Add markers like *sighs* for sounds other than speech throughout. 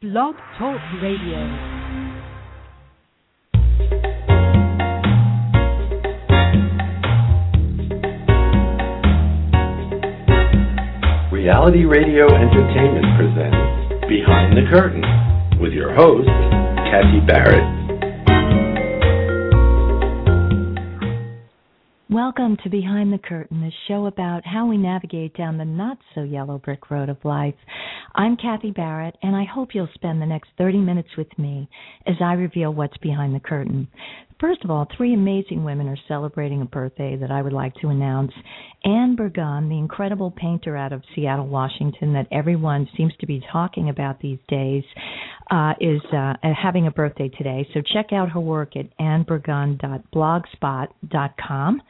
Blog Talk Radio. Reality Radio Entertainment presents Behind the Curtain with your host, Kathy Barrett. Welcome to Behind the Curtain, a show about how we navigate down the not so yellow brick road of life. I'm Kathy Barrett, and I hope you'll spend the next 30 minutes with me as I reveal what's behind the curtain. First of all, three amazing women are celebrating a birthday that I would like to announce. Anne Burgon, the incredible painter out of Seattle, Washington, that everyone seems to be talking about these days, uh, is uh, having a birthday today. So check out her work at anneburgon.blogspot.com.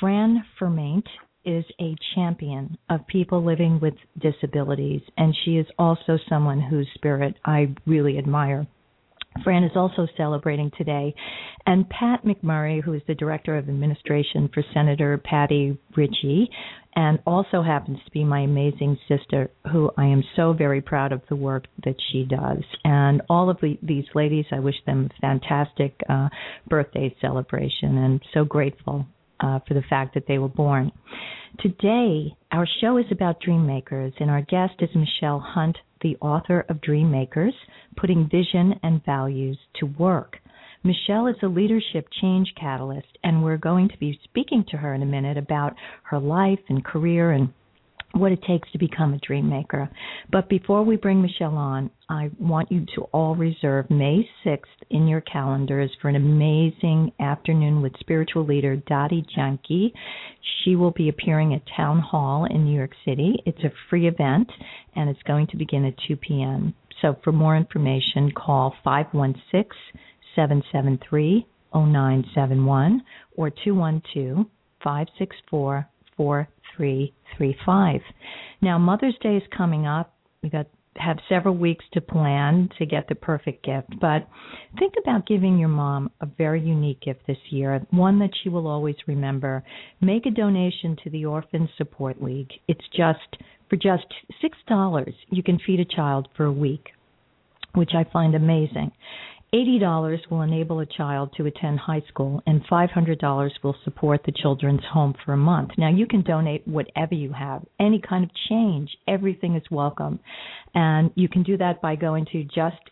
Fran Fermaint is a champion of people living with disabilities, and she is also someone whose spirit I really admire. Fran is also celebrating today. And Pat McMurray, who is the Director of Administration for Senator Patty Ritchie, and also happens to be my amazing sister, who I am so very proud of the work that she does. And all of the, these ladies, I wish them a fantastic uh, birthday celebration and so grateful uh, for the fact that they were born. Today, our show is about dream makers, and our guest is Michele Hunt, the author of Dream Makers Putting Vision and Values to Work. Michele is a leadership change catalyst, and we're going to be speaking to her in a minute about her life and career and what it takes to become a dream maker. But before we bring Michele on, I want you to all reserve May 6th in your calendars for an amazing afternoon with spiritual leader Dottie Janke. She will be appearing at Town Hall in New York City. It's a free event and it's going to begin at 2 p.m. So for more information, call 516 773 0971 or 212 564 4335. Now, Mother's Day is coming up. We got have several weeks to plan to get the perfect gift, but think about giving your mom a very unique gift this year, one that she will always remember. Make a donation to the Orphan Support League. It's just for just $6 you can feed a child for a week, which I find amazing. $80 will enable a child to attend high school, and $500 will support the children's home for a month. Now, you can donate whatever you have, any kind of change, everything is welcome. And you can do that by going to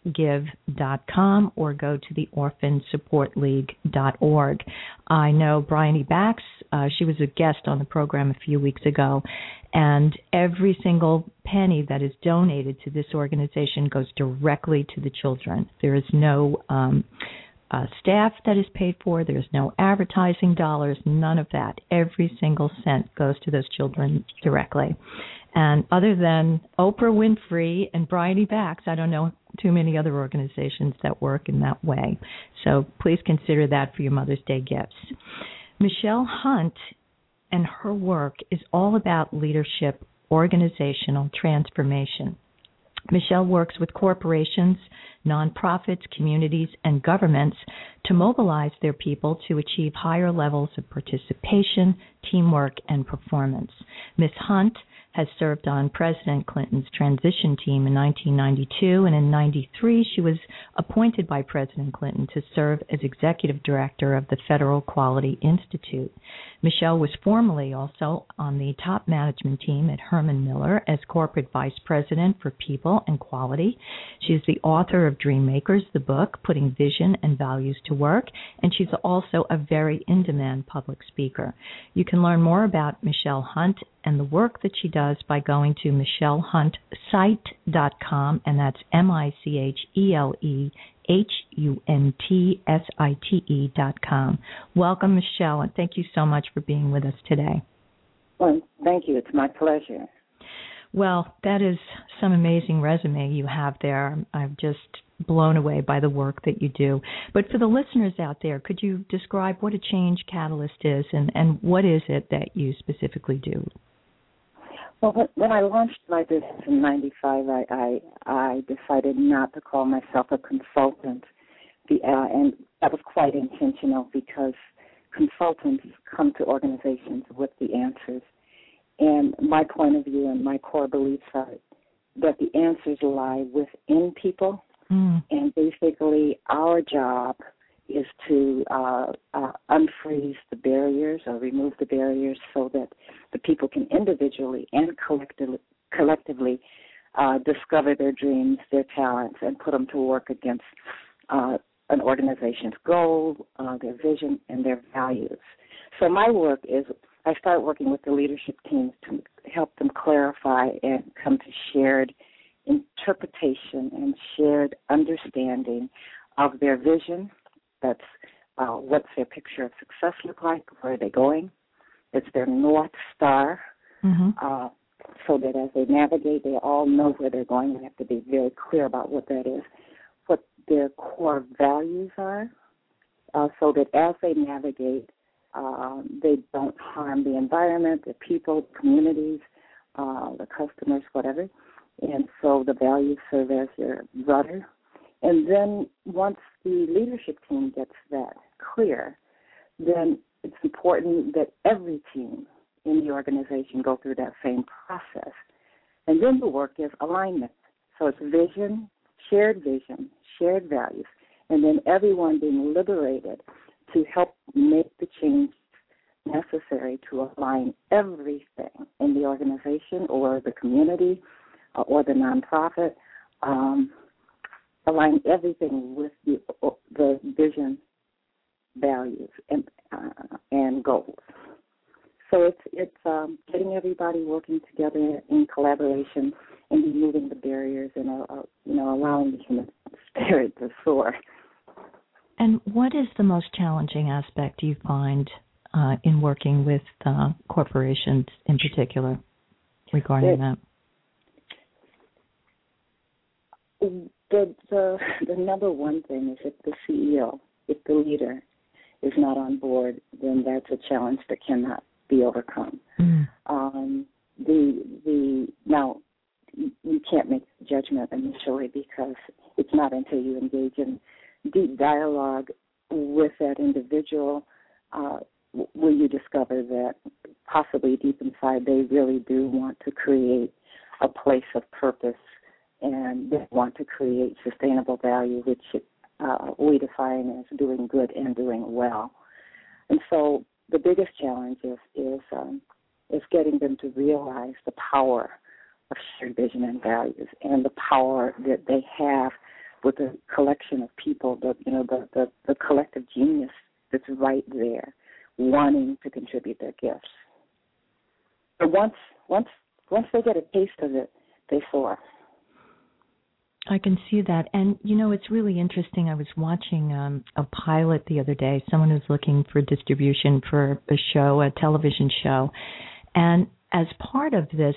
justgive.com or go to the orphansupportleague.org. I know Bryony Bax, uh, she was a guest on the program a few weeks ago, and every single penny that is donated to this organization goes directly to the children. There is no um, uh, staff that is paid for, there's no advertising dollars, none of that. Every single cent goes to those children directly. And other than Oprah Winfrey and Bryony Bax, I don't know too many other organizations that work in that way. So please consider that for your Mother's Day gifts. Michele Hunt and her work is all about leadership, organizational transformation. Michele works with corporations, nonprofits, communities, and governments to mobilize their people to achieve higher levels of participation, teamwork, and performance. Ms. Hunt has served on President Clinton's transition team in 1992, and in 93 she was appointed by President Clinton to serve as executive director of the Federal Quality Institute. Michele was formerly also on the top management team at Herman Miller as corporate vice president for people and quality. She is the author of Dream Makers, the book, Putting Vision and Values to Work, and she's also a very in demand public speaker. You can learn more about Michele Hunt and the work that she does by going to michelehuntsite.com, and that's M I C H E L E H U N T S I T E dot com. Welcome, Michele, and thank you so much for being with us today. Well, thank you. It's my pleasure. Well, that is some amazing resume you have there. I'm just blown away by the work that you do. But for the listeners out there, could you describe what a change catalyst is and, and what is it that you specifically do? Well, when I launched my business in '95, I, I I decided not to call myself a consultant, the, uh, and that was quite intentional because consultants come to organizations with the answers, and my point of view and my core beliefs are that the answers lie within people, mm. and basically our job is to uh, uh, unfreeze the barriers or remove the barriers so that the people can individually and collectively, collectively uh, discover their dreams, their talents, and put them to work against uh, an organization's goal, uh, their vision, and their values. So my work is I start working with the leadership teams to help them clarify and come to shared interpretation and shared understanding of their vision, that's uh, what's their picture of success look like? Where are they going? It's their north star. Mm-hmm. Uh, so that as they navigate, they all know where they're going. We have to be very clear about what that is, what their core values are, uh, so that as they navigate, um, they don't harm the environment, the people, communities, uh, the customers, whatever. And so the values serve as your rudder and then once the leadership team gets that clear, then it's important that every team in the organization go through that same process. And then the work is alignment. So it's vision, shared vision, shared values, and then everyone being liberated to help make the change necessary to align everything in the organization or the community uh, or the nonprofit um, align everything with the the vision, values, and uh, and goals. So it's it's um, getting everybody working together in collaboration and removing the barriers and uh, uh, you know allowing the human spirit to soar. And what is the most challenging aspect you find uh, in working with uh, corporations in particular regarding it, that? The the the number one thing is if the CEO, if the leader is not on board, then that's a challenge that cannot be overcome. Mm. Um, the the now you can't make judgment initially because it's not until you engage in deep dialogue with that individual uh, will you discover that possibly deep inside they really do want to create a place of purpose and they want to create sustainable value, which uh, we define as doing good and doing well. And so the biggest challenge is is um, is getting them to realize the power of shared vision and values, and the power that they have with a collection of people. The you know the the, the collective genius that's right there, wanting to contribute their gifts. But once once once they get a taste of it, they soar. I can see that. And, you know, it's really interesting. I was watching um, a pilot the other day, someone who's looking for distribution for a show, a television show. And as part of this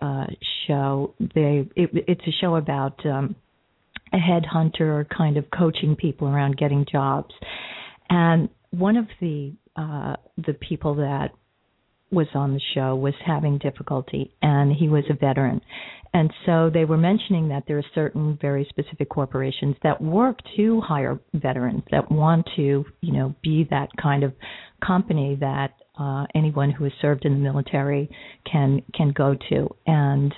uh, show, they it, it's a show about um, a headhunter kind of coaching people around getting jobs. And one of the uh, the people that was on the show was having difficulty, and he was a veteran. And so they were mentioning that there are certain very specific corporations that work to hire veterans that want to, you know, be that kind of company that uh, anyone who has served in the military can can go to. And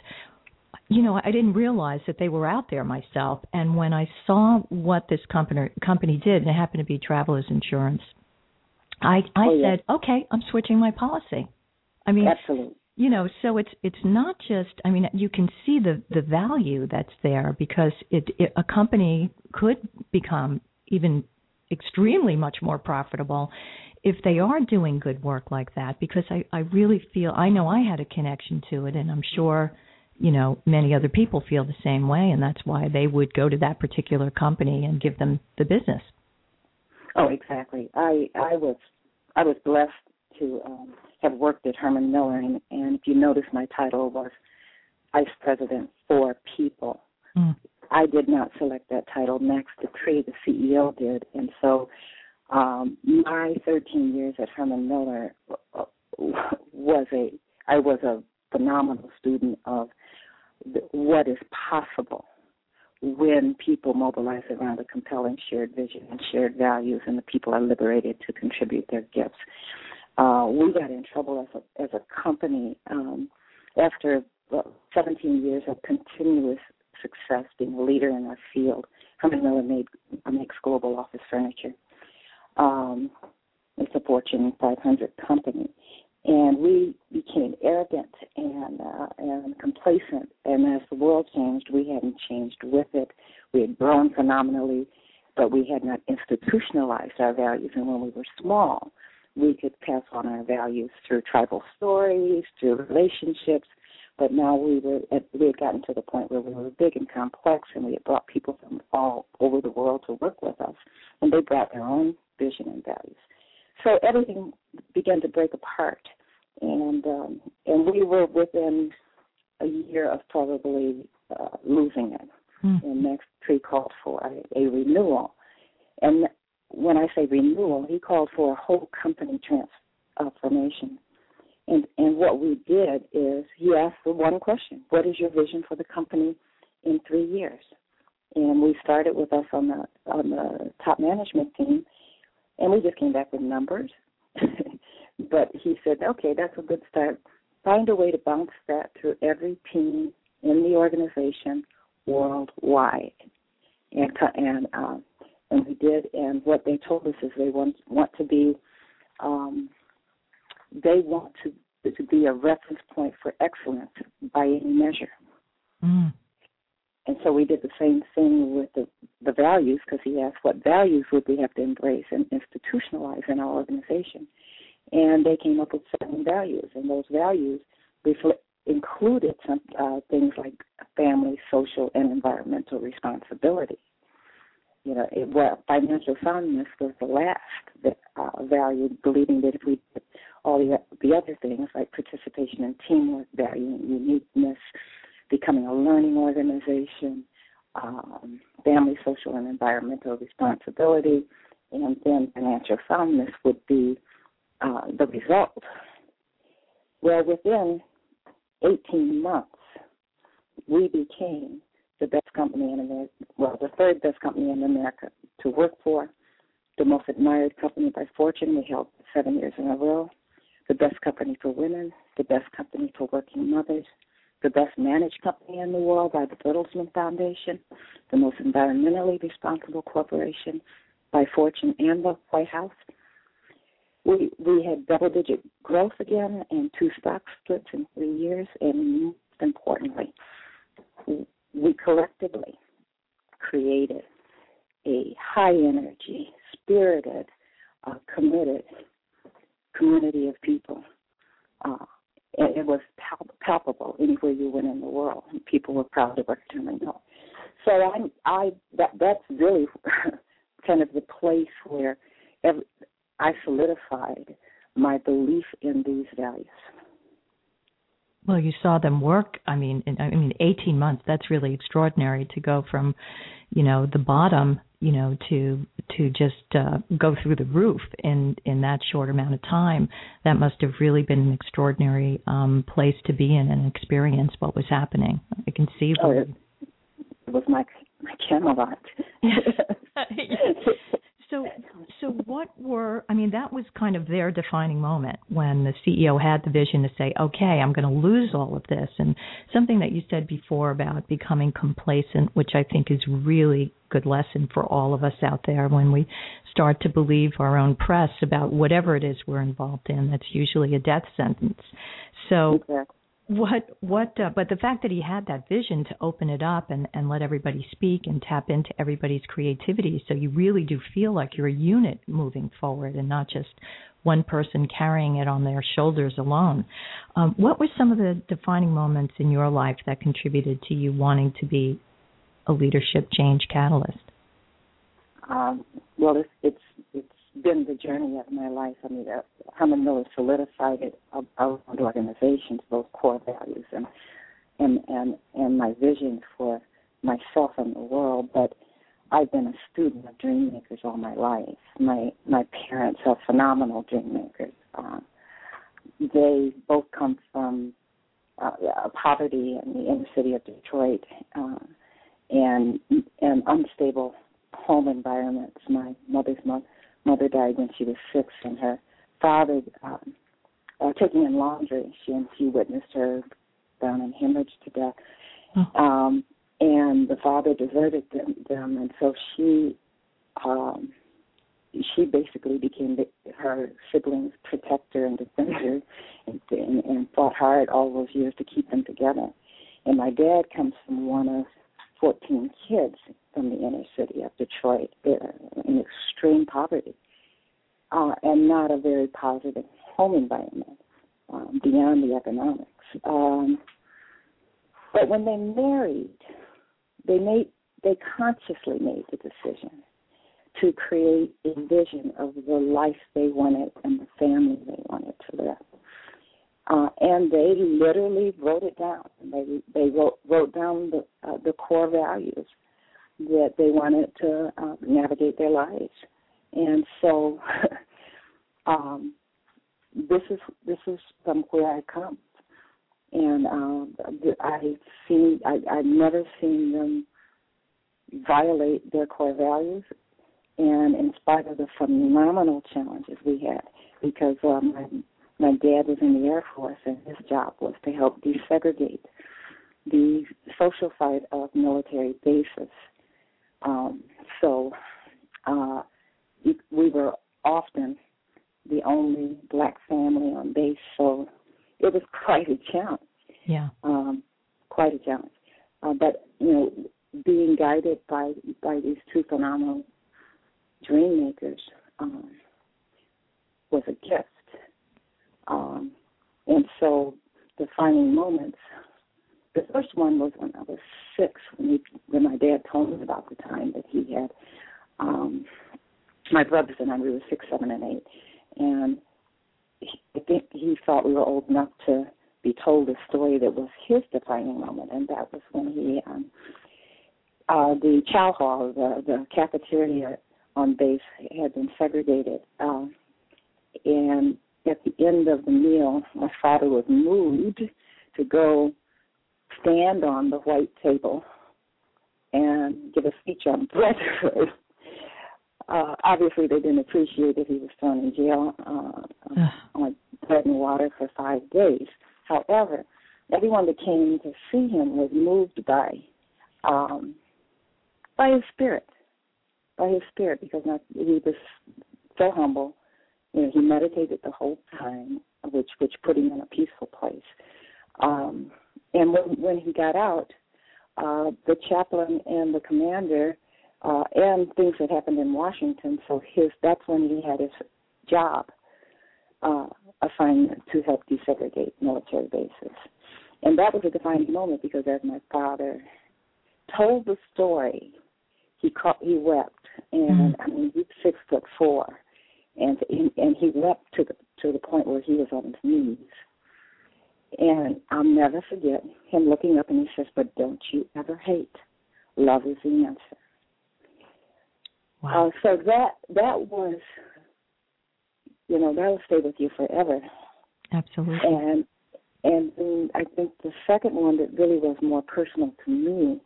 you know, I didn't realize that they were out there myself. And when I saw what this company company did, and it happened to be Travelers Insurance, I I oh, yeah. said, okay, I'm switching my policy. I mean, absolutely. you know so it's it's not just i mean you can see the the value that's there because it, it a company could become even extremely much more profitable if they are doing good work like that because i i really feel i know i had a connection to it and i'm sure you know many other people feel the same way and that's why they would go to that particular company and give them the business. Oh exactly. I i was i was blessed to um have worked at Herman Miller, and, and if you notice, my title was vice president for people. Mm. I did not select that title. Max De Pree, the CEO, did, and so um, my 13 years at Herman Miller uh, was a I was a phenomenal student of what is possible when people mobilize around a compelling shared vision and shared values, and the people are liberated to contribute their gifts. Uh, we got in trouble as a as a company um, after 17 years of continuous success, being a leader in our field. Herman Miller made makes global office furniture. Um, it's a Fortune 500 company, and we became arrogant and uh, and complacent. And as the world changed, we hadn't changed with it. We had grown phenomenally, but we had not institutionalized our values. And when we were small, we could pass on our values through tribal stories, through relationships. But now we were at, we had gotten to the point where we were big and complex, and we had brought people from all over the world to work with us, and they brought their own vision and values. So everything began to break apart, and um, and we were within a year of probably uh, losing it. Mm. And next tree called for a, a renewal, and when I say renewal, he called for a whole company transformation. And and what we did is he asked the one question: What is your vision for the company in three years? And we started with us on the on the top management team, and we just came back with numbers. *laughs* but he said, okay, that's a good start. Find a way to bounce that through every team in the organization worldwide. And and uh, and we did. And what they told us is they want want to be, um, they want to to be a reference point for excellence by any measure. Mm. And so we did the same thing with the, the values because he asked what values would we have to embrace and institutionalize in our organization. And they came up with seven values, and those values reflect, included some uh, things like family, social, and environmental responsibility. You know, it, well, financial soundness was the last uh, value, believing that if we did all the, the other things like participation and teamwork, value uniqueness, becoming a learning organization, um, family, social, and environmental responsibility, and then financial soundness would be uh, the result. Well, within 18 months, we became the best company in America, well, the third best company in America to work for, the most admired company by Fortune. We held seven years in a row, the best company for women, the best company for working mothers, the best managed company in the world by the Bertelsmann Foundation, the most environmentally responsible corporation by Fortune and the White House. We we had double digit growth again and two stock splits in three years, and most importantly, we collectively created a high energy, spirited, uh, committed community of people uh, it, it was pal- palpable anywhere you went in the world. and People were proud of our terminal. So I, I that that's really *laughs* kind of the place where every, I solidified my belief in these values. Well, you saw them work. I mean, in, I mean, 18 months. That's really extraordinary to go from, you know, the bottom, you know, to to just uh, go through the roof in in that short amount of time. That must have really been an extraordinary um, place to be in and experience what was happening. I can see. Oh, it, it was my my Camelot. *laughs* *laughs* *laughs* So, what were? I mean, that was kind of their defining moment when the CEO had the vision to say, "Okay, I'm going to lose all of this." And something that you said before about becoming complacent, which I think is really good lesson for all of us out there when we start to believe our own press about whatever it is we're involved in. That's usually a death sentence. So. What what uh, but the fact that he had that vision to open it up and and let everybody speak and tap into everybody's creativity so you really do feel like you're a unit moving forward and not just one person carrying it on their shoulders alone. Um, what were some of the defining moments in your life that contributed to you wanting to be a leadership change catalyst? Um, well it's it's been the journey of my life. I mean, uh, Herman Miller solidified it around organizations, those core values, and and and and my vision for myself and the world. But I've been a student of dream makers all my life. My my parents are phenomenal dream makers. Uh, they both come from uh, poverty in the inner city of Detroit uh, and and unstable home environments. My mother's mo- mother died when she was six, and her father um, uh, taking in laundry. She and she witnessed her down and hemorrhaged to death. Oh. Um, and the father deserted them, them and so she um she basically became the, her siblings' protector and defender, *laughs* and, and, and fought hard all those years to keep them together. And my dad comes from one of 14 kids from the inner city of Detroit in extreme poverty, uh, and not a very positive home environment um, beyond the economics. Um, but when they married, they made they consciously made the decision to create a vision of the life they wanted and the family they wanted to live. Uh, and they literally wrote it down. They they wrote wrote down the uh, the core values that they wanted to uh, navigate their lives. And so, *laughs* um, this is this is from where I come, and um, I've seen I, I've never seen them violate their core values and in spite of the phenomenal challenges we had, because um, my, my dad was in the Air Force and his job was to help desegregate the social side of military bases. Um, so uh, we were often the only black family on base, so it was quite a challenge. Yeah. Um, quite a challenge. Uh, but you know, being guided by by these two phenomenal dream makers um, was a gift. Um, and so the final moments. The first one was when I was six, when he, when my dad told me about the time that he had um, my brothers and I. We were six, seven, and eight, and he, I think he thought we were old enough to be told a story that was his defining moment, and that was when he um, uh, the chow hall, the the cafeteria on base had been segregated. Um, and at the end of the meal, my father was moved to go stand on the white table and give a speech on Brentford. *laughs* Uh, obviously, they didn't appreciate that he was thrown in jail uh, on bread and water for five days. However, everyone that came to see him was moved by um, by his spirit by his spirit because not, he was so humble. You know, he meditated the whole time, which which put him in a peaceful place. Um, and when when he got out, uh, the chaplain and the commander uh, and things that happened in Washington. So his that's when he had his job uh, assignment to help desegregate military bases, and that was a defining moment because as my father told the story, he caught, he wept and mm-hmm. I mean he's six foot four, and and he wept to the to the point where he was on his knees. And I'll never forget him looking up and he says, "But don't you ever hate? Love is the answer." Wow. Uh, so that that was, you know, that will stay with you forever. Absolutely. And and then I think the second one that really was more personal to me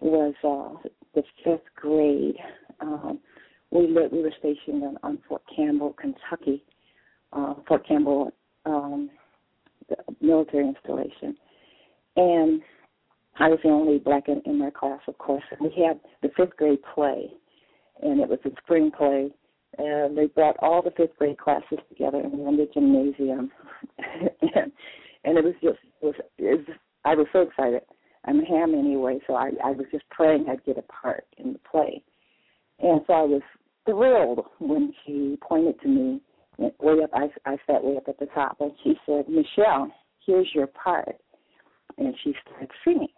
was uh, the fifth grade. Um, we lived, we were stationed on, on Fort Campbell, Kentucky, uh, Fort Campbell um, military installation, and I was the only black in, in my class, of course. We had the fifth grade play, and it was a spring play, and they brought all the fifth grade classes together and we in the gymnasium, *laughs* and, and it was just it was, it was I was so excited I'm a ham anyway, so I, I was just praying I'd get a part in the play. And so I was thrilled when she pointed to me way up. I, I sat way up at the top, and she said, "Michele, here's your part." And she starts singing.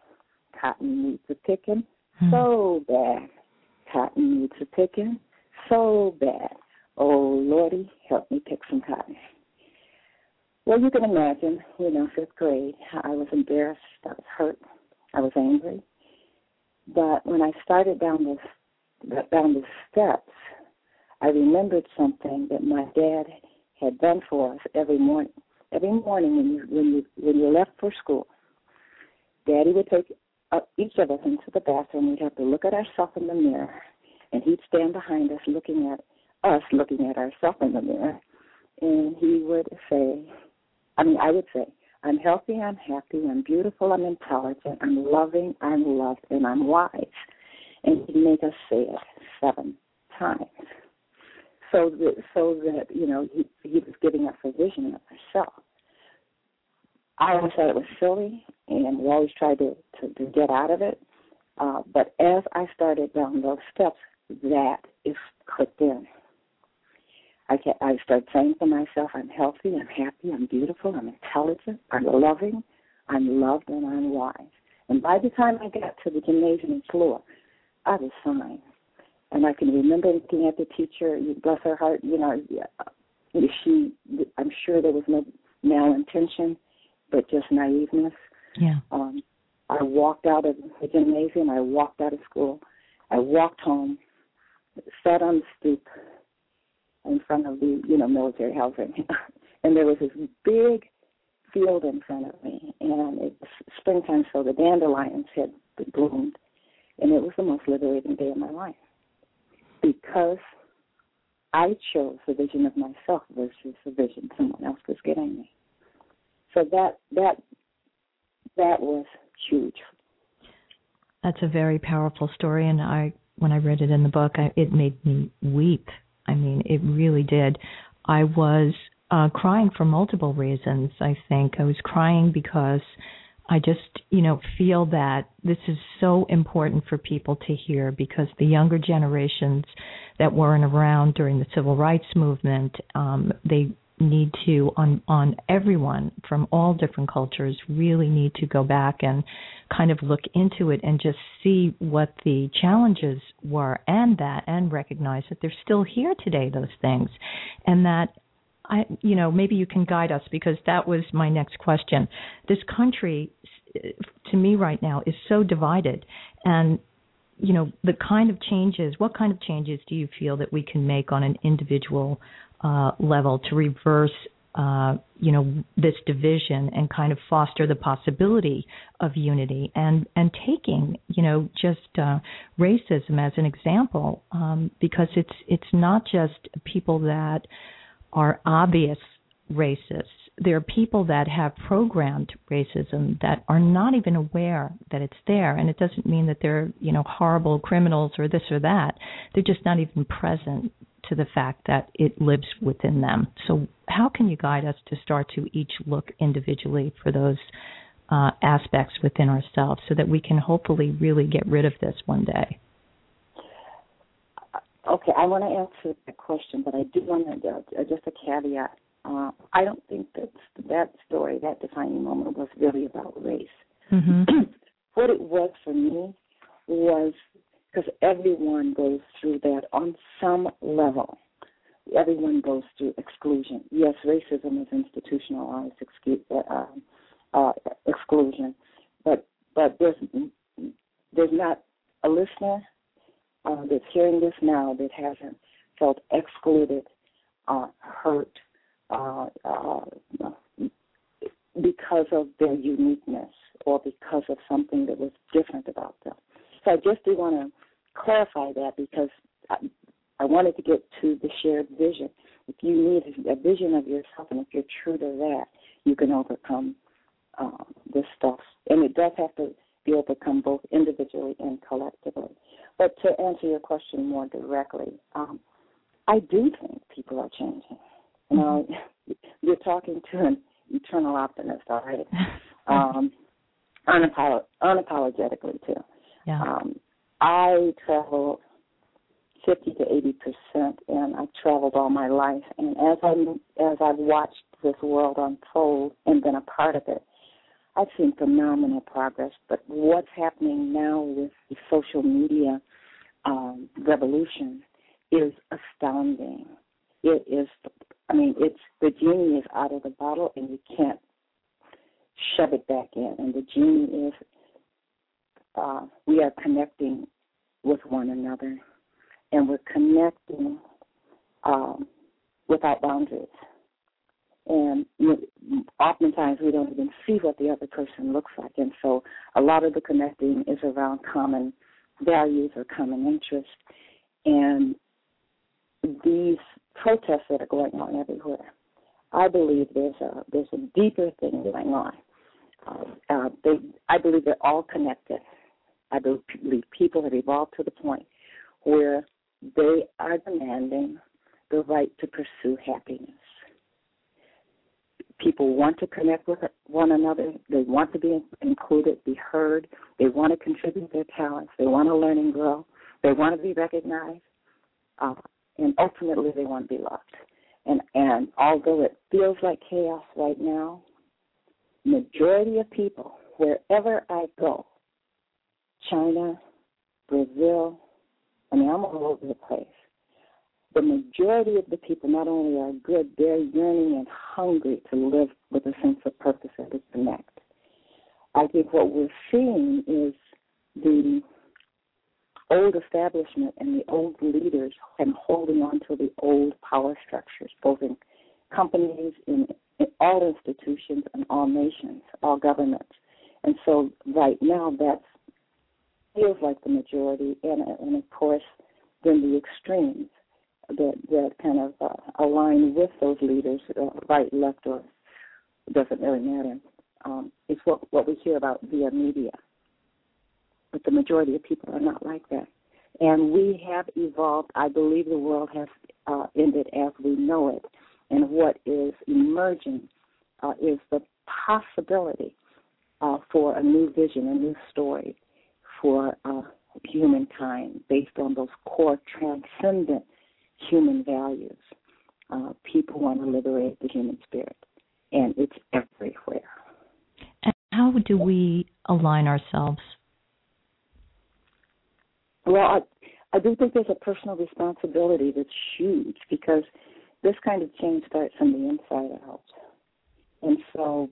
Cotton needs a picking hmm. so bad. Cotton needs a picking so bad. Oh Lordy, help me pick some cotton. Well, you can imagine, you know, fifth grade, I was embarrassed, I was hurt, I was angry. But when I started down the down the steps, I remembered something that my dad had done for us every morning. Every morning when you when you when you left for school, Daddy would take uh, each of us into the bathroom. We'd have to look at ourselves in the mirror, and he'd stand behind us, looking at us, looking at ourselves in the mirror, and he would say, I mean, I would say, I'm healthy, I'm happy, I'm beautiful, I'm intelligent, I'm loving, I'm loved, and I'm wise. And he'd make us say it seven times. So that, so that you know, he, he was giving us a vision of ourselves. I always thought it was silly, and we always tried to, to, to get out of it. Uh, but as I started down those steps, that is clicked in. I, can, I started saying to myself, I'm healthy, I'm happy, I'm beautiful, I'm intelligent, I'm loving, I'm loved, and I'm wise. And by the time I got to the gymnasium floor, I was fine. And I can remember looking at the teacher, bless her heart, you know, she, I'm sure there was no malintention, but just naiveness. Yeah. Um, I walked out of the gymnasium, I walked out of school, I walked home, sat on the stoop, in front of the you know military housing, *laughs* and there was this big field in front of me, and it was springtime, so the dandelions had bloomed, and it was the most liberating day of my life because I chose the vision of myself versus the vision someone else was giving me. So that that that was huge. That's a very powerful story, and I when I read it in the book, I, it made me weep I mean, it really did. I was uh, crying for multiple reasons, I think. I was crying because I just, you know, feel that this is so important for people to hear because the younger generations that weren't around during the civil rights movement, um, they need to on on everyone from all different cultures really need to go back and kind of look into it and just see what the challenges were and that and recognize that they're still here today those things. And that I you know maybe you can guide us because that was my next question. This country to me right now is so divided and you know the kind of changes what kind of changes do you feel that we can make on an individual uh, level to reverse uh, you know this division and kind of foster the possibility of unity and and taking you know just uh, racism as an example um, because it's it's not just people that are obvious racists there are people that have programmed racism that are not even aware that it's there and it doesn't mean that they're you know horrible criminals or this or that they're just not even present to the fact that it lives within them. So, how can you guide us to start to each look individually for those uh, aspects within ourselves so that we can hopefully really get rid of this one day? Okay, I want to answer that question, but I do want to uh, just a caveat. Uh, I don't think that that story, that defining moment, was really about race. Mm-hmm. *clears throat* what it was for me was because everyone goes through that on some level. Everyone goes through exclusion. Yes, racism is institutionalized uh, uh, uh, exclusion, but but there's there's not a listener uh, that's hearing this now that hasn't felt excluded, uh, hurt, uh, uh, because of their uniqueness or because of something that was different about them. So I just do want to clarify that because I, I wanted to get to the shared vision. If you need a vision of yourself, and if you're true to that, you can overcome um, this stuff. And it does have to be overcome both individually and collectively. But to answer your question more directly, um, I do think people are changing. You know, mm-hmm. *laughs* you're talking to an eternal optimist, all right? *laughs* um, unapolog- unapologetically too. Yeah. Um, I travel 50 to 80 percent, and I've traveled all my life. And as I as I've watched this world unfold and been a part of it, I've seen phenomenal progress. But what's happening now with the social media um, revolution is astounding. it is. I mean, it's the genie is out of the bottle, and you can't shove it back in. And the genie is uh, we are connecting with one another, and we're connecting um, without boundaries. And oftentimes we don't even see what the other person looks like, and so a lot of the connecting is around common values or common interests. And these protests that are going on everywhere, I believe there's a there's a deeper thing going on. Uh, uh, they, I believe they're all connected. I believe people have evolved to the point where they are demanding the right to pursue happiness. People want to connect with one another. They want to be included, be heard. They want to contribute their talents. They want to learn and grow. They want to be recognized. Uh, and ultimately, they want to be loved. And, and although it feels like chaos right now, majority of people, wherever I go, China, Brazil, I mean, I'm all over the place the majority of the people not only are good, they're yearning and hungry to live with a sense of purpose and to connect. I think what we're seeing is the old establishment and the old leaders and holding on to the old power structures, both in companies, in, in all institutions, and all nations, all governments. And so right now that feels like the majority, and, and of course, then the extremes that that kind of uh, align with those leaders, uh, right, left, or doesn't really matter. Um, it's what what we hear about via media, but the majority of people are not like that. And we have evolved. I believe the world has uh, ended as we know it, and what is emerging uh, is the possibility uh, for a new vision, a new story for uh, humankind based on those core transcendent human values. Uh, people want to liberate the human spirit, and it's everywhere. And how do we align ourselves? Well, I, I do think there's a personal responsibility that's huge because this kind of change starts from the inside out. And so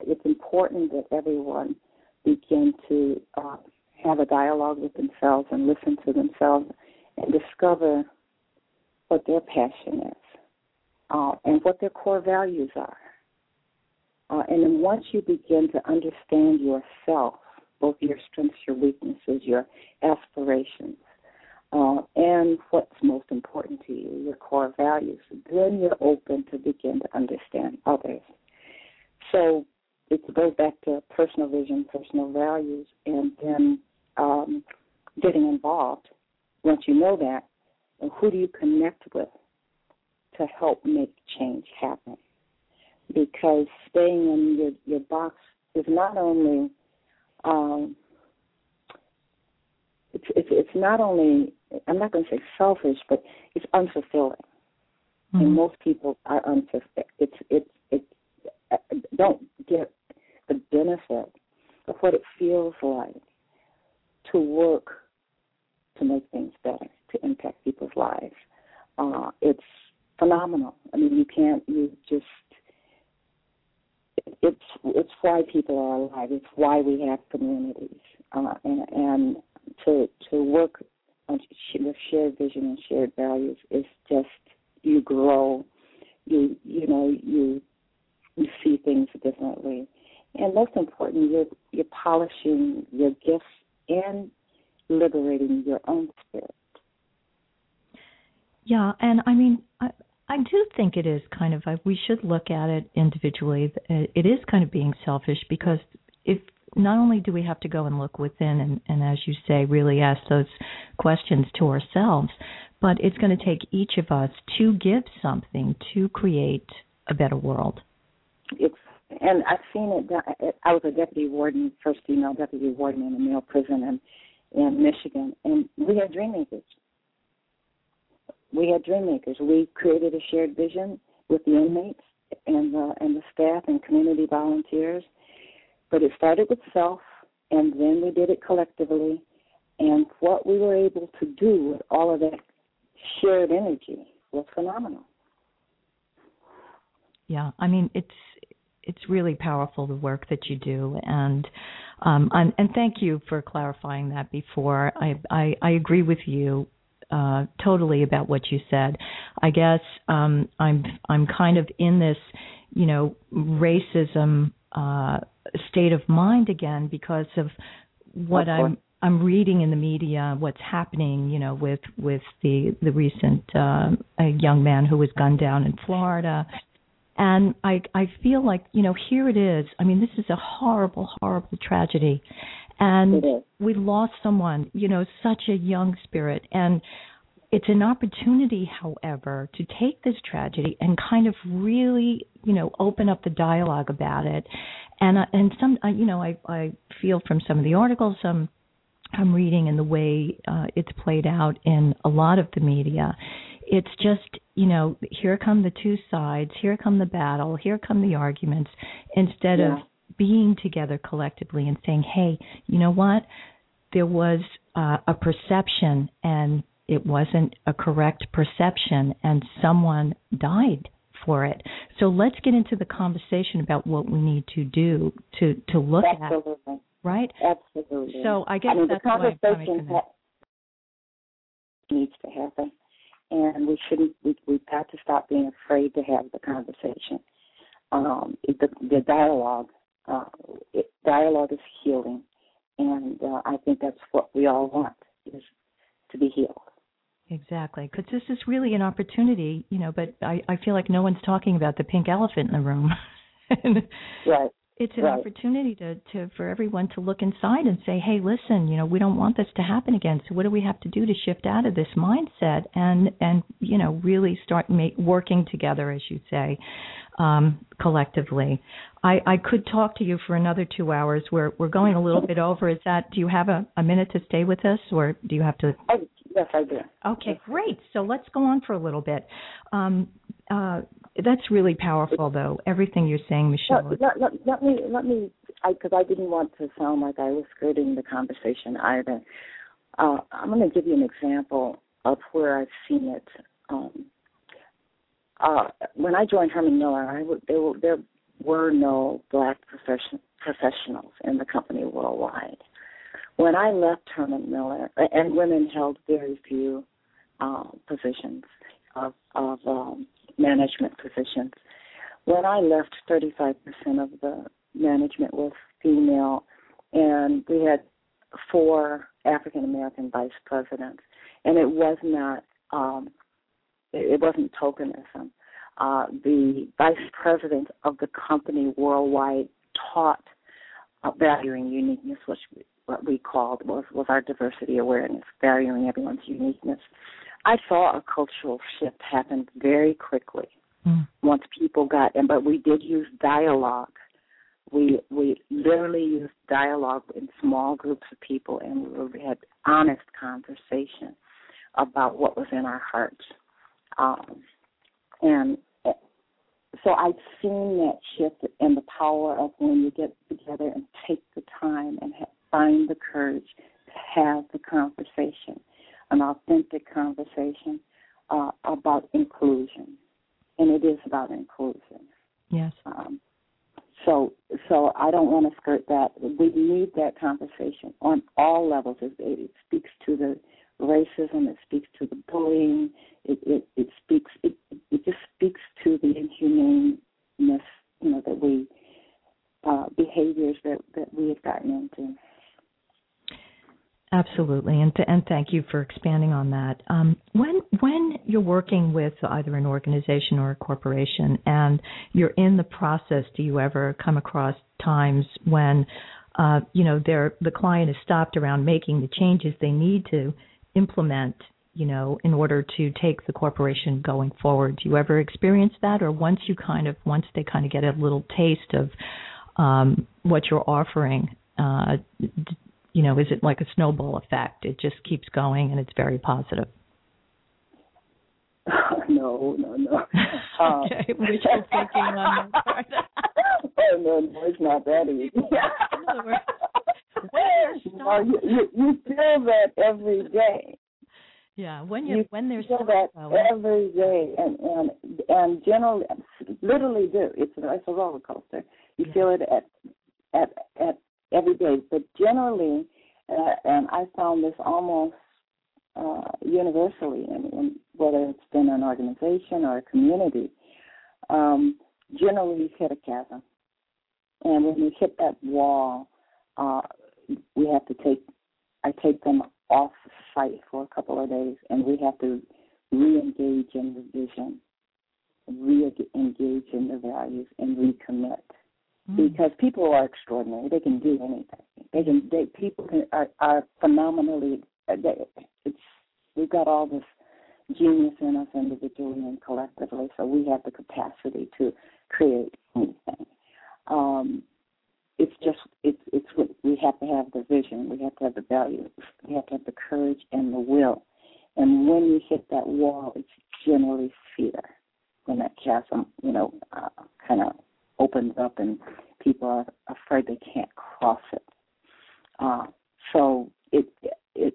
it's important that everyone begin to uh, have a dialogue with themselves and listen to themselves and discover what their passion is uh, and what their core values are. Uh, and then once you begin to understand yourself, both your strengths, your weaknesses, your aspirations, uh, and what's most important to you, your core values, then you're open to begin to understand others. So it goes back to personal vision, personal values, and then um, getting involved. Once you know that, and who do you connect with to help make change happen? Because staying in your, your box is not only um, it's, it's it's not only I'm not going to say selfish, but it's unfulfilling, mm-hmm. and most people are unfulfilled. It's it's it's uh, don't get the benefit of what it feels like to work to make things better to impact people's lives. Uh, it's phenomenal. I mean, you can't. You just. It's it's why people are alive. It's why we have communities, uh, and and to to work on with shared vision and shared values is just you grow. You you know you you see things differently, and most important, you're you're polishing your gifts and liberating your own spirit. Yeah, and I mean, I, I do think it is kind of. We should look at it individually. It is kind of being selfish because if not only do we have to go and look within and, and as you say, really ask those questions to ourselves, but it's going to take each of us to give something to create a better world. It's and I've seen it. I was a deputy warden, first female deputy warden in a male prison in in Michigan, and we had dream makers we had dream makers. We created a shared vision with the inmates and the and the staff and community volunteers. But it started with self, and then we did it collectively. And what we were able to do with all of that shared energy was phenomenal. yeah. I mean, it's it's really powerful the work that you do, and um, and, and thank you for clarifying that before. I I, I agree with you uh, totally about what you said. I guess um, I'm I'm kind of in this, you know, racism uh, state of mind again because of what I'm I'm reading in the media what's happening, you know, with with the the recent uh, a young man who was gunned down in Florida, and I I feel like you know here it is. I mean, this is a horrible horrible tragedy, and we lost someone, you know, such a young spirit, and it's an opportunity, however, to take this tragedy and kind of really, you know, open up the dialogue about it. And uh, and some, uh, you know, I I feel from some of the articles I'm I'm reading and the way uh, it's played out in a lot of the media, it's just you know here come the two sides, here come the battle, here come the arguments, instead yeah. of being together collectively and saying, hey, you know what, there was uh, a perception and it wasn't a correct perception and someone died for it. So let's get into the conversation about what we need to do to to look Absolutely. at right? Absolutely. So I guess I mean, that's the conversation ha- needs to happen, and we shouldn't. We, we've got to stop being afraid to have the conversation. Um, the, the dialogue, uh, it, dialogue is healing, and uh, I think that's what we all want is to be healed. Exactly, because this is really an opportunity, you know. But I, I feel like no one's talking about the pink elephant in the room. *laughs* right. It's an right. opportunity to, to for everyone to look inside and say, "Hey, listen, you know, we don't want this to happen again. So what do we have to do to shift out of this mindset and and you know really start make, working together, as you say, um, collectively?" I, I could talk to you for another two hours. We're we're going a little bit over. Is that? Do you have a, a minute to stay with us, or do you have to? Oh, yes, I do. Okay, great. So let's go on for a little bit. Um, uh, that's really powerful, though. Everything you're saying, Michele. Let, let, let me let me because I, I, didn't want to sound like I was skirting the conversation either. Uh, I'm going to give you an example of where I've seen it. Um, uh, when I joined Herman Miller, I w- there, were, there were no black profession, professionals in the company worldwide. When I left Herman Miller, and women held very few uh, positions of, of um, management positions. When I left, 35% of the management was female, and we had four African American vice presidents, and it was not um, it wasn't tokenism. Uh, the vice president of the company worldwide taught uh, valuing uniqueness, which what we called was was our diversity awareness, valuing everyone's uniqueness. I saw a cultural shift happen very quickly mm. once people got and but we did use dialogue. We we literally used dialogue in small groups of people and we had honest conversation about what was in our hearts. Um, and eh, so I've seen that shift and the power of when you get together and take the time and ha- find the courage to have the conversation an authentic conversation uh, about inclusion, and it is about inclusion. Yes. Um, so, so I don't want to skirt that. We need that conversation on all levels. It, it speaks to the racism. It speaks to the bullying. It it, it speaks. It it just speaks to the inhumaneness, you know, that we uh, behaviors that that we have gotten into. Absolutely, and and thank you for expanding on that. Um, when when you're working with either an organization or a corporation, and you're in the process, do you ever come across times when, uh, you know, the client is stopped around making the changes they need to implement, you know, in order to take the corporation going forward? Do you ever experience that, or once you kind of once they kind of get a little taste of um, what you're offering, uh, you know, is it like a snowball effect? It just keeps going and it's very positive. *laughs* no, no, no. *laughs* okay, um, wishful thinking on that part. *laughs* oh no, no, it's not that easy. no, you, you, you feel that every day. Yeah, when you, when there's feel that every day, and and and generally, literally do. It's a, it's a roller coaster. You yeah. feel it at at at every day, but generally, uh, and I found this almost uh, universally, in, in whether it's been an organization or a community. Um, generally, you hit a chasm, and when you hit that wall, uh, we have to take. I take them off site for a couple of days, and we have to re-engage in the vision, re-engage in the values, and recommit. Mm. Because people are extraordinary; they can do anything. They can. They people can, are, are phenomenally. They, it's we've got all this genius in us individually and collectively, so we have the capacity to create anything. Um, it's just it's it's what we have to have the vision, we have to have the values, we have to have the courage and the will. And when you hit that wall, it's generally fear. When that chasm, you know, uh, kind of opens up and people are afraid they can't cross it. Uh, so it it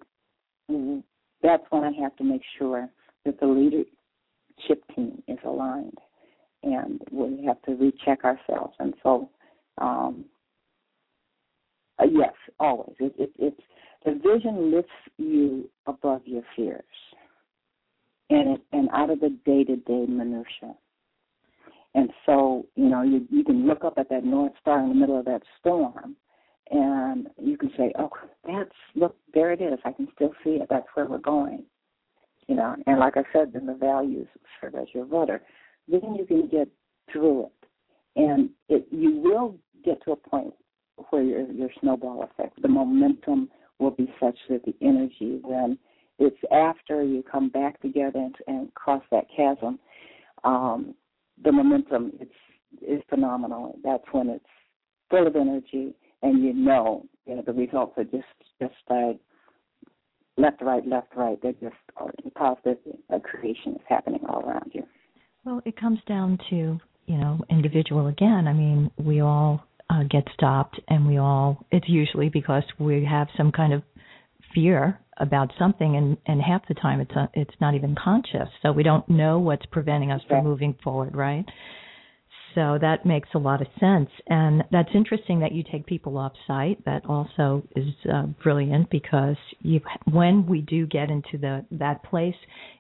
that's when I have to make sure that the leadership team is aligned, and we have to recheck ourselves. And so um, uh, yes, always. It, it, it's the vision lifts you above your fears, and it, and out of the day to day minutia. And so, you know, you you can look up at that north star in the middle of that storm, and you can say, "Oh, that's look, there it is. I can still see it. That's where we're going." You know, and like I said, then the values serve as your rudder. Then you can get through it, and it you will get to a point where your your snowball effect, the momentum will be such that the energy then it's after you come back together and, and cross that chasm, um, the momentum it's is phenomenal. That's when it's full of energy and you know, you know the results are just just like left right left right. They're just positive uh, creation is happening all around you. Well, it comes down to you know individual again. I mean, we all uh, get stopped, and we all it's usually because we have some kind of fear about something, and and half the time it's uh, it's not even conscious, so we don't know what's preventing us from moving forward, right? So that makes a lot of sense. And that's interesting that you take people off site. That also is uh, brilliant because you, when we do get into the that place,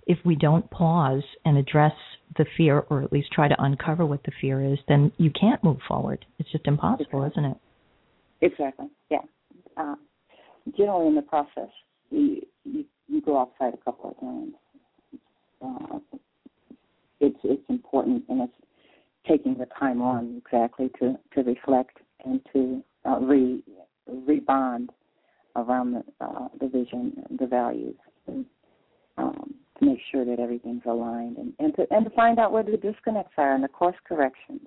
if we don't pause and address the fear or at least try to uncover what the fear is, then you can't move forward. It's just impossible, exactly. isn't it? Exactly. Yeah. Uh, generally, in the process, you, you, go outside a couple of times. Uh, it's it's important and it's taking the time on exactly to, to reflect and to uh, re rebond around the, uh, the vision, the values, and, um, to make sure that everything's aligned, and, and to and to find out where the disconnects are and the course corrections.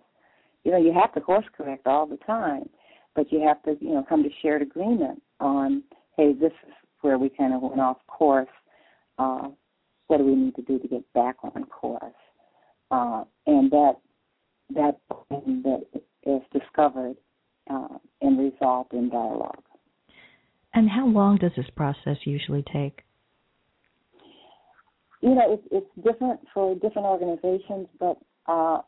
You know, you have to course correct all the time, but you have to you know come to shared agreement on, hey, this is where we kind of went off course. Uh, what do we need to do to get back on course? Uh, and that that that is discovered uh, and resolved in dialogue. And how long does this process usually take? You know, it's, it's different for different organizations, but uh,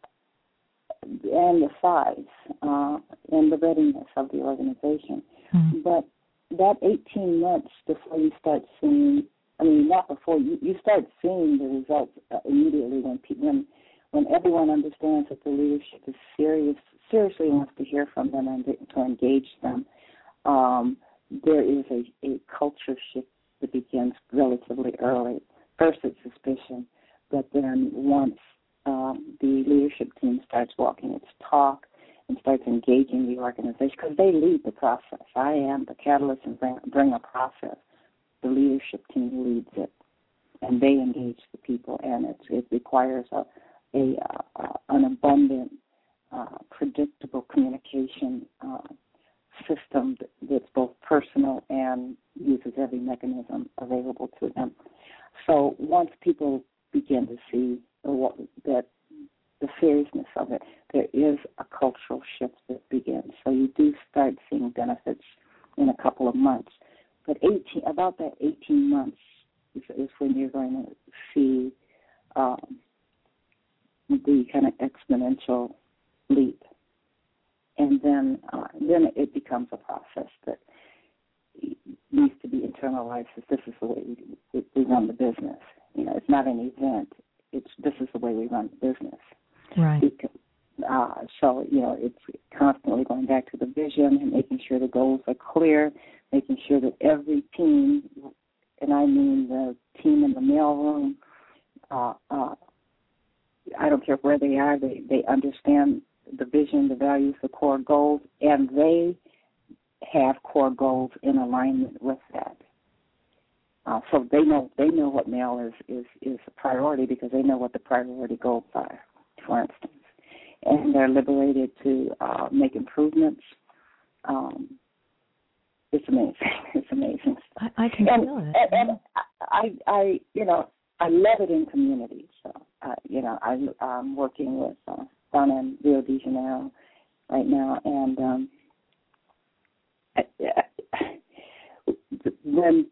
and the size uh, and the readiness of the organization. Mm-hmm. But that 18 months before you start seeing, I mean, not before you, you start seeing the results uh, immediately when when when everyone understands that the leadership is serious, seriously wants to hear from them and to engage them, um, there is a, a culture shift that begins relatively early. First, it's suspicion, but then once um, the leadership team starts walking its talk and starts engaging the organization, because they lead the process. I am the catalyst and bring, bring a process. The leadership team leads it, and they engage the people, and it, it requires a a an abundant, uh, predictable communication uh, system that's both personal and uses every mechanism available to them. So once people begin to see what, that the seriousness of it, there is a cultural shift that begins. So you do start seeing benefits in a couple of months. But 18, about that 18 months is, is when you're going to see um, the kind of exponential leap, and then uh, then it becomes a process that needs to be internalized. As this is the way we, we run the business. You know, it's not an event. It's this is the way we run the business. Right. Uh, so you know, it's constantly going back to the vision and making sure the goals are clear, making sure that every team, and I mean the team in the mailroom, uh, uh, I don't care where they are, they they understand the vision, the values, the core goals, and they have core goals in alignment with that. Uh, so they know they know what mail is is is a priority because they know what the priority goals are, for instance, and they're liberated to uh, make improvements. Um, it's amazing. *laughs* It's amazing. I, I can and, feel it. And, and I, I, you know, I love it in community. So, uh, you know, I, I'm working with uh, down in Rio de Janeiro right now, and um, I, I, *sighs* when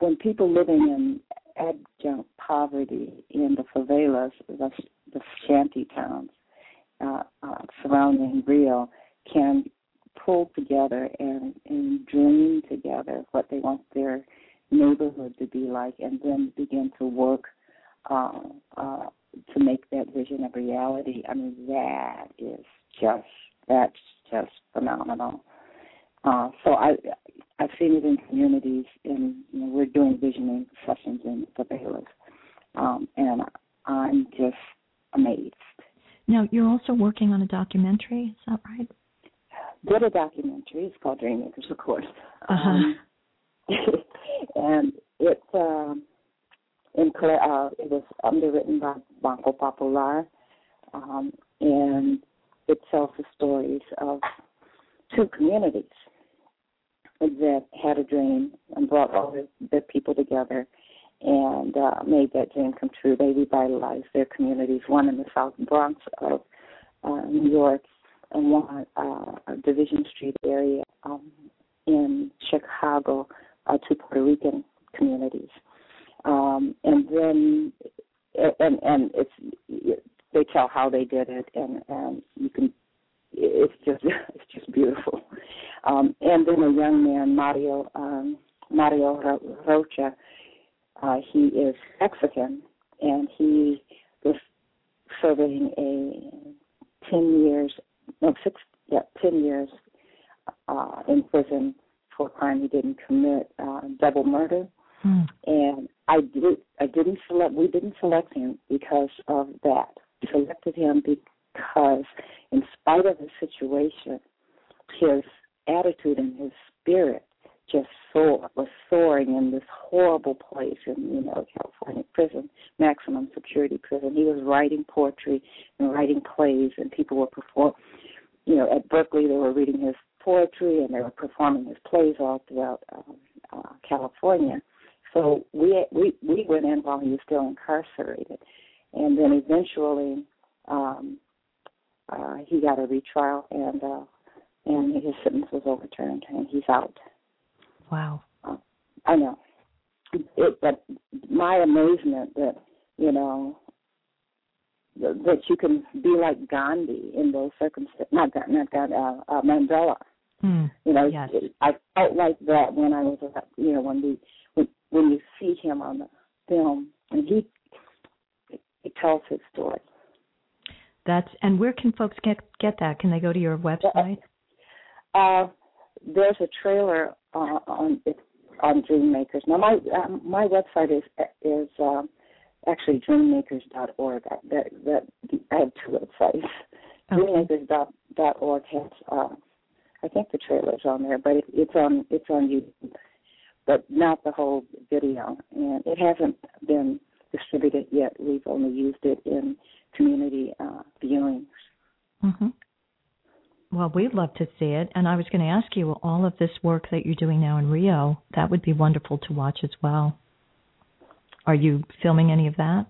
when people living in adjunct poverty in the favelas, the, the shanty towns uh, uh, surrounding Rio, can pull together and, and dream together what they want their neighborhood to be like, and then begin to work uh, uh, to make that vision a reality. I mean, that is just that's just phenomenal. Uh, so I I've seen it in communities, and you know, we're doing visioning sessions in favelas, um, and I'm just amazed. Now you're also working on a documentary. Is that right? Did a documentary. It's called Dreammakers, of course. Uh-huh. Um, *laughs* and it um, in uh, it was underwritten by Banco Popular, um, and it tells the stories of two communities that had a dream and brought all the, the people together and uh, made that dream come true. They revitalized their communities, one in the South Bronx of uh, New York and one uh, Division Street area um, in Chicago, uh, two Puerto Rican communities. Um, and then, and and it's they tell how they did it, and and you can, it's just *laughs* it's just beautiful. Um, and then a young man, Mario um, Mario Rocha, uh, he is Mexican, and he was serving a ten years, no six, yeah, ten years uh, in prison for a crime he didn't commit, uh, double murder. Hmm. And I did, I didn't select, we didn't select him because of that. We selected him because, in spite of the situation, his attitude and his spirit just soar was soaring in this horrible place in you know California prison, maximum security prison. He was writing poetry and writing plays, and people were performing. You know, at Berkeley they were reading his poetry and they were performing his plays all throughout um, uh, California. So we we we went in while he was still incarcerated, and then eventually um, uh, he got a retrial and uh, and his sentence was overturned and he's out. Wow. Uh, I know. It, but my amazement that you know that you can be like Gandhi in those circumstances. Not Gandhi, not Gandhi, uh, uh, Mandela. Mm. You know, yes. I felt like that when I was, you know, when we when when you see him on the film, and he he tells his story. That's and where can folks get get that? Can they go to your website? Uh, there's a trailer uh, on on Dreammakers. Now my um, my website is is uh, actually dreammakers.org. That that I have two websites. Okay. Dreammakers.org has uh, I think the trailer's on there, but it, it's on it's on YouTube, but not the whole video, and it hasn't been distributed yet. We've only used it in community uh, viewings. Mm-hmm. Well, we'd love to see it, and I was going to ask you all of this work that you're doing now in Rio. That would be wonderful to watch as well. Are you filming any of that?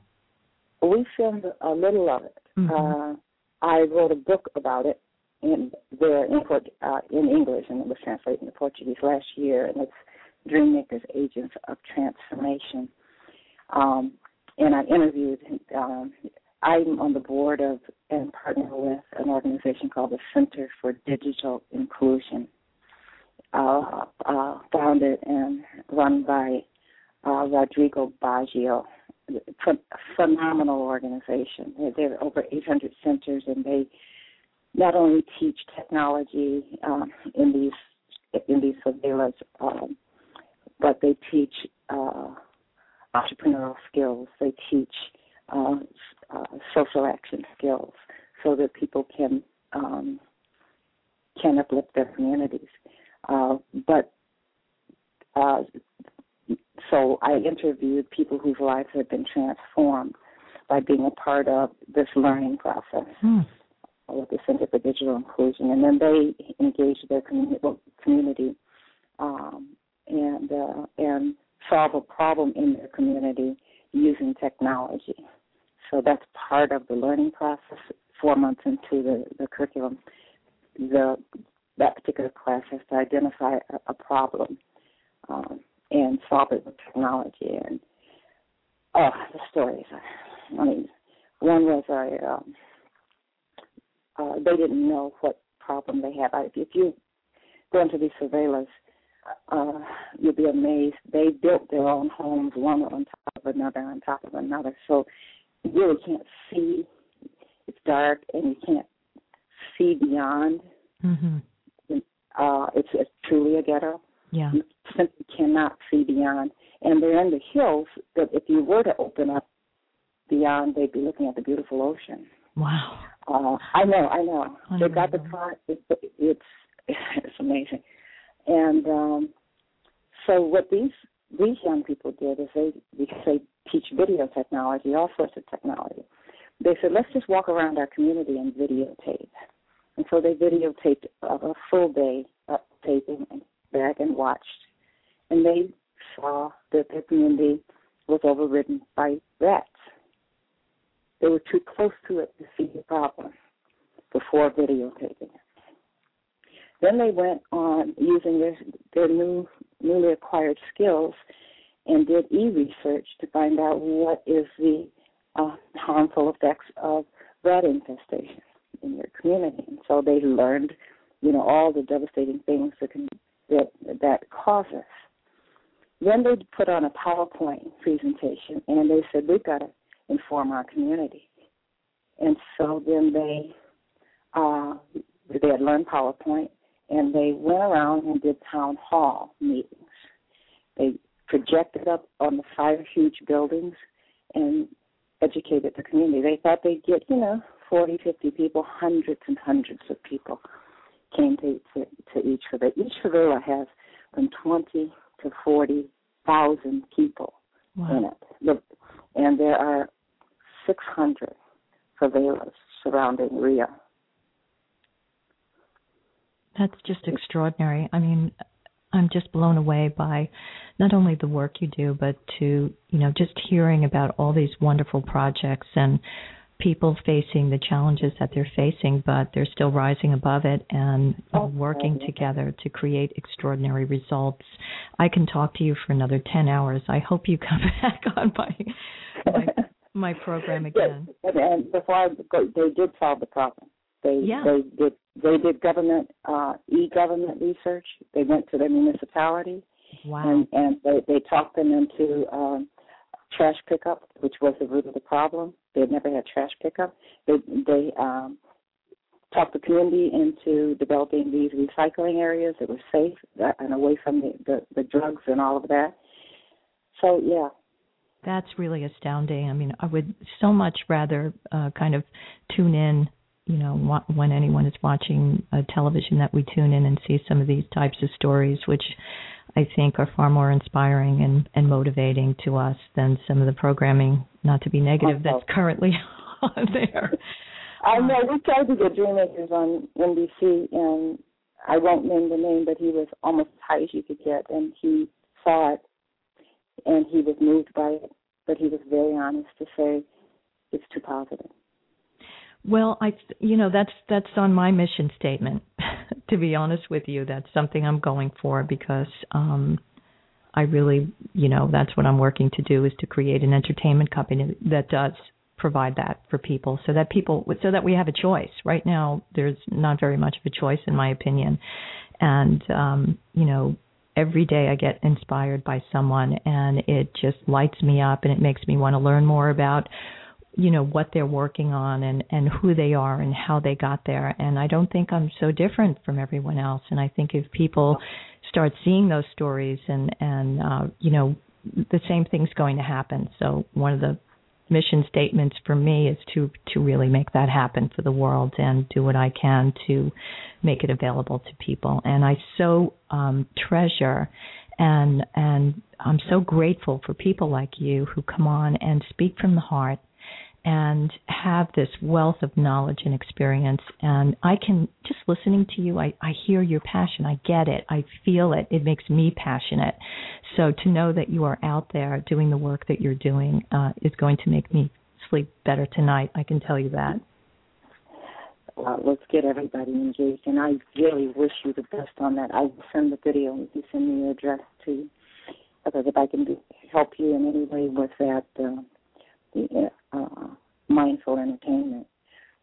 We filmed a little of it. Mhm. Uh, I wrote a book about it in there in, Port, uh, in English, and it was translated into Portuguese last year, and it's Dreammakers Agents of Transformation. Um, and I interviewed. Um, I'm on the board of and partner with an organization called the Center for Digital Inclusion, uh, uh, founded and run by uh, Rodrigo Baggio. Phenomenal organization. There are over 800 centers, and they not only teach technology um, in these in these favelas, um, but they teach uh, entrepreneurial skills. They teach uh, uh, social action skills so that people can um, can uplift their communities. Uh, but uh, so I interviewed people whose lives have been transformed by being a part of this learning process hmm. with the Center for Digital Inclusion, and then they engaged their community, community um, and uh, and solve a problem in their community using technology. So that's part of the learning process. Four months into the, the curriculum, the that particular class has to identify a, a problem um, and solve it with technology. And oh, the stories! I mean, one was a um, uh, they didn't know what problem they had. If you go into these surveillance uh, you'll be amazed. They built their own homes, one on top of another, on top of another. So you really can't see. It's dark, and you can't see beyond. Mm-hmm. Uh, it's, it's truly a ghetto. Yeah. You simply cannot see beyond. And they're in the hills that if you were to open up beyond, they'd be looking at the beautiful ocean. Wow. Uh, I know, I know. Unreal. They got the car. It's, it's it's amazing. And um, so what these these young people did is they because they teach video technology, all sorts of technology. They said, let's just walk around our community and videotape. And so they videotaped a, full day of taping and back and watched. And they saw that their community was overridden by rats. They were too close to it to see the problem before videotaping. Then they went on using their their new newly acquired skills and did e-research to find out what is the uh, harmful effects of rat infestation in your community. And so they learned, you know, all the devastating things that can that that causes. Then they put on a PowerPoint presentation and they said we've got to inform our community. And so then they uh, they had learned PowerPoint and they went around and did town hall meetings. They projected up on the five huge buildings and educated the community. They thought they'd get, you know, 40, 50 people, hundreds and hundreds of people came to to, to each favela. Each favela has from 20 to 40,000 people wow. in it. And there are 600 favelas surrounding Rio. That's just extraordinary. I mean, I'm just blown away by not only the work you do, but to, you know, just hearing about all these wonderful projects and people facing the challenges that they're facing, but they're still rising above it and working together to create extraordinary results. I can talk to you for another 10 hours. I hope you come *laughs* back on my my, my program again. Yes, and before I go, they did solve the problem. They yeah. they did they did government uh, e-government research. They went to their municipality, wow. and and they they talked them into um, trash pickup, which was the root of the problem. They had never had trash pickup. They they um, talked the community into developing these recycling areas that were safe and away from the, the, the drugs and all of that. So yeah, that's really astounding. I mean, I would so much rather uh, kind of tune in you know when anyone is watching a television that we tune in and see some of these types of stories which I think are far more inspiring and, and motivating to us than some of the programming, not to be negative, that's currently *laughs* on there. I know um, we tried to get Dreammakers on NBC, and I won't name the name, but he was almost as high as you could get, and he saw it, and he was moved by it, but he was very honest to say it's too positive. Well, I you know that's that's on my mission statement. *laughs* to be honest with you, that's something I'm going for because um I really, you know, that's what I'm working to do is to create an entertainment company that does provide that for people so that people so that we have a choice right now there's not very much of a choice in my opinion and um you know every day I get inspired by someone and it just lights me up and it makes me want to learn more about you know what they're working on and and who they are and how they got there. And I don't think I'm so different from everyone else. And I think if people start seeing those stories and and uh you know the same thing's going to happen. So one of the mission statements for me is to to really make that happen for the world and do what I can to make it available to people. And I so um treasure and and I'm so grateful for people like you who come on and speak from the heart and have this wealth of knowledge and experience. And i can just listening to you i i hear your passion. I get it. I feel it. It makes me passionate. So to know that you are out there doing the work that you're doing uh is going to make me sleep better tonight. I can tell you that. Well, let's get everybody engaged. And I really wish you the best on that. I will send the video if you send me your address to, because if I can do, help you in any way with that, uh, the uh, mindful entertainment,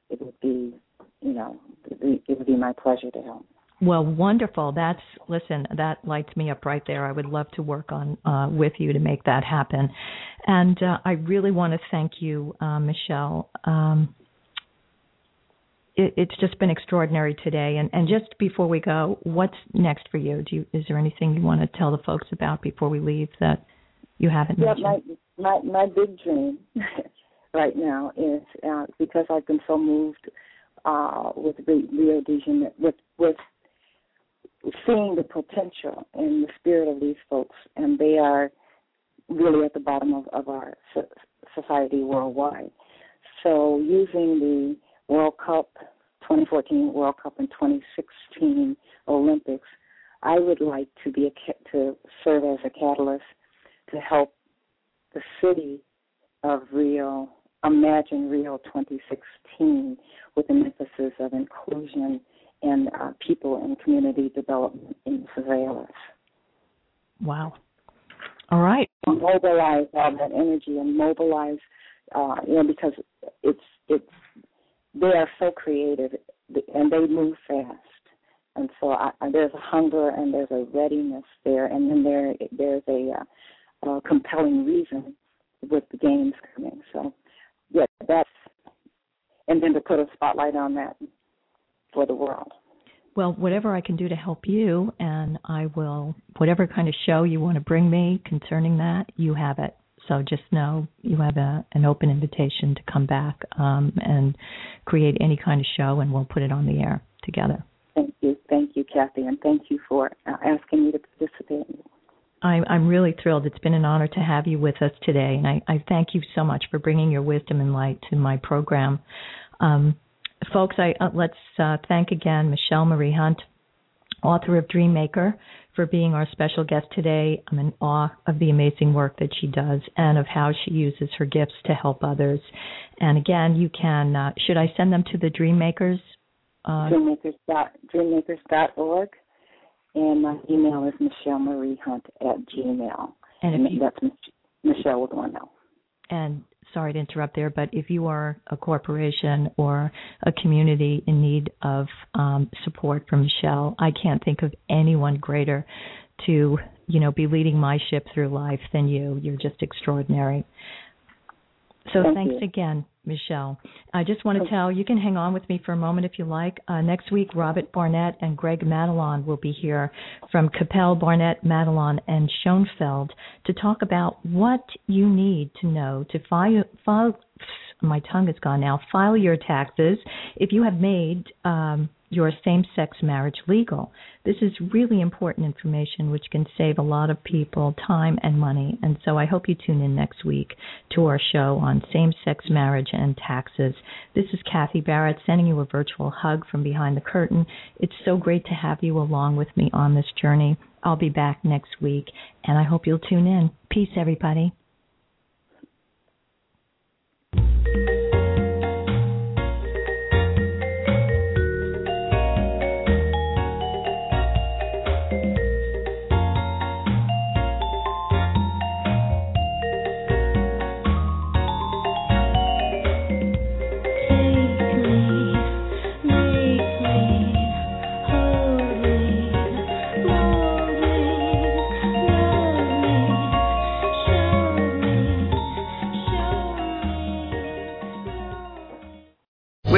it would be, you know, it would be my pleasure to help. Well, wonderful. That's listen. That lights me up right there. I would love to work on uh, with you to make that happen, and uh, I really want to thank you, uh, Michele. Um, it, it's just been extraordinary today. And, and just before we go, what's next for you? Do you is there anything you want to tell the folks about before we leave that you haven't yeah, mentioned? my my my big dream *laughs* right now is uh, because I've been so moved uh, with Rio de Janeiro, with with seeing the potential and the spirit of these folks, and they are really at the bottom of, of our society worldwide. So using the World Cup, 2014 World Cup and 2016 Olympics, I would like to be a, to serve as a catalyst to help the city of Rio Imagine Rio 2016 with an emphasis of inclusion and uh, people and community development in favelas. Wow. All right. Mobilize all that energy and mobilize, uh, you know, because it's it's they are so creative and they move fast, and so I, there's a hunger and there's a readiness there, and then there there's a, uh, a compelling reason with the games coming. So yeah, that's and then to put a spotlight on that for the world. Well, whatever I can do to help you, and I will, whatever kind of show you want to bring me concerning that, you have it. So just know you have a, an open invitation to come back um, and create any kind of show, and we'll put it on the air together. Thank you, thank you, Kathy, and thank you for uh, asking me to participate. I'm, I'm really thrilled. It's been an honor to have you with us today, and I, I thank you so much for bringing your wisdom and light to my program. Um, folks, I, uh, let's uh, thank again Michele Marie Hunt, author of Dreammaker, for being our special guest today. I'm in awe of the amazing work that she does and of how she uses her gifts to help others. And again, you can, uh, should I send them to the Dream Dreammakers? Uh, dreammakers.org and my email is Michele Marie Hunt at Gmail. And, and you, that's Michele with one L. And sorry to interrupt there, but if you are a corporation or a community in need of um, support from Michele, I can't think of anyone greater to you know be leading my ship through life than you. You're just extraordinary. So Thank thanks you. again, Michele. I just want to tell you can hang on with me for a moment if you like. Uh, next week, Robert Barnett and Greg Madelon will be here from Capel, Barnett, Madelon, and Schoenfeld to talk about what you need to know to file, file my tongue is gone now. File your taxes if you have made um, your same sex marriage legal. This is really important information which can save a lot of people time and money. And so I hope you tune in next week to our show on same sex marriage and taxes. This is Kathy Barrett sending you a virtual hug from behind the curtain. It's so great to have you along with me on this journey. I'll be back next week, and I hope you'll tune in. Peace, everybody.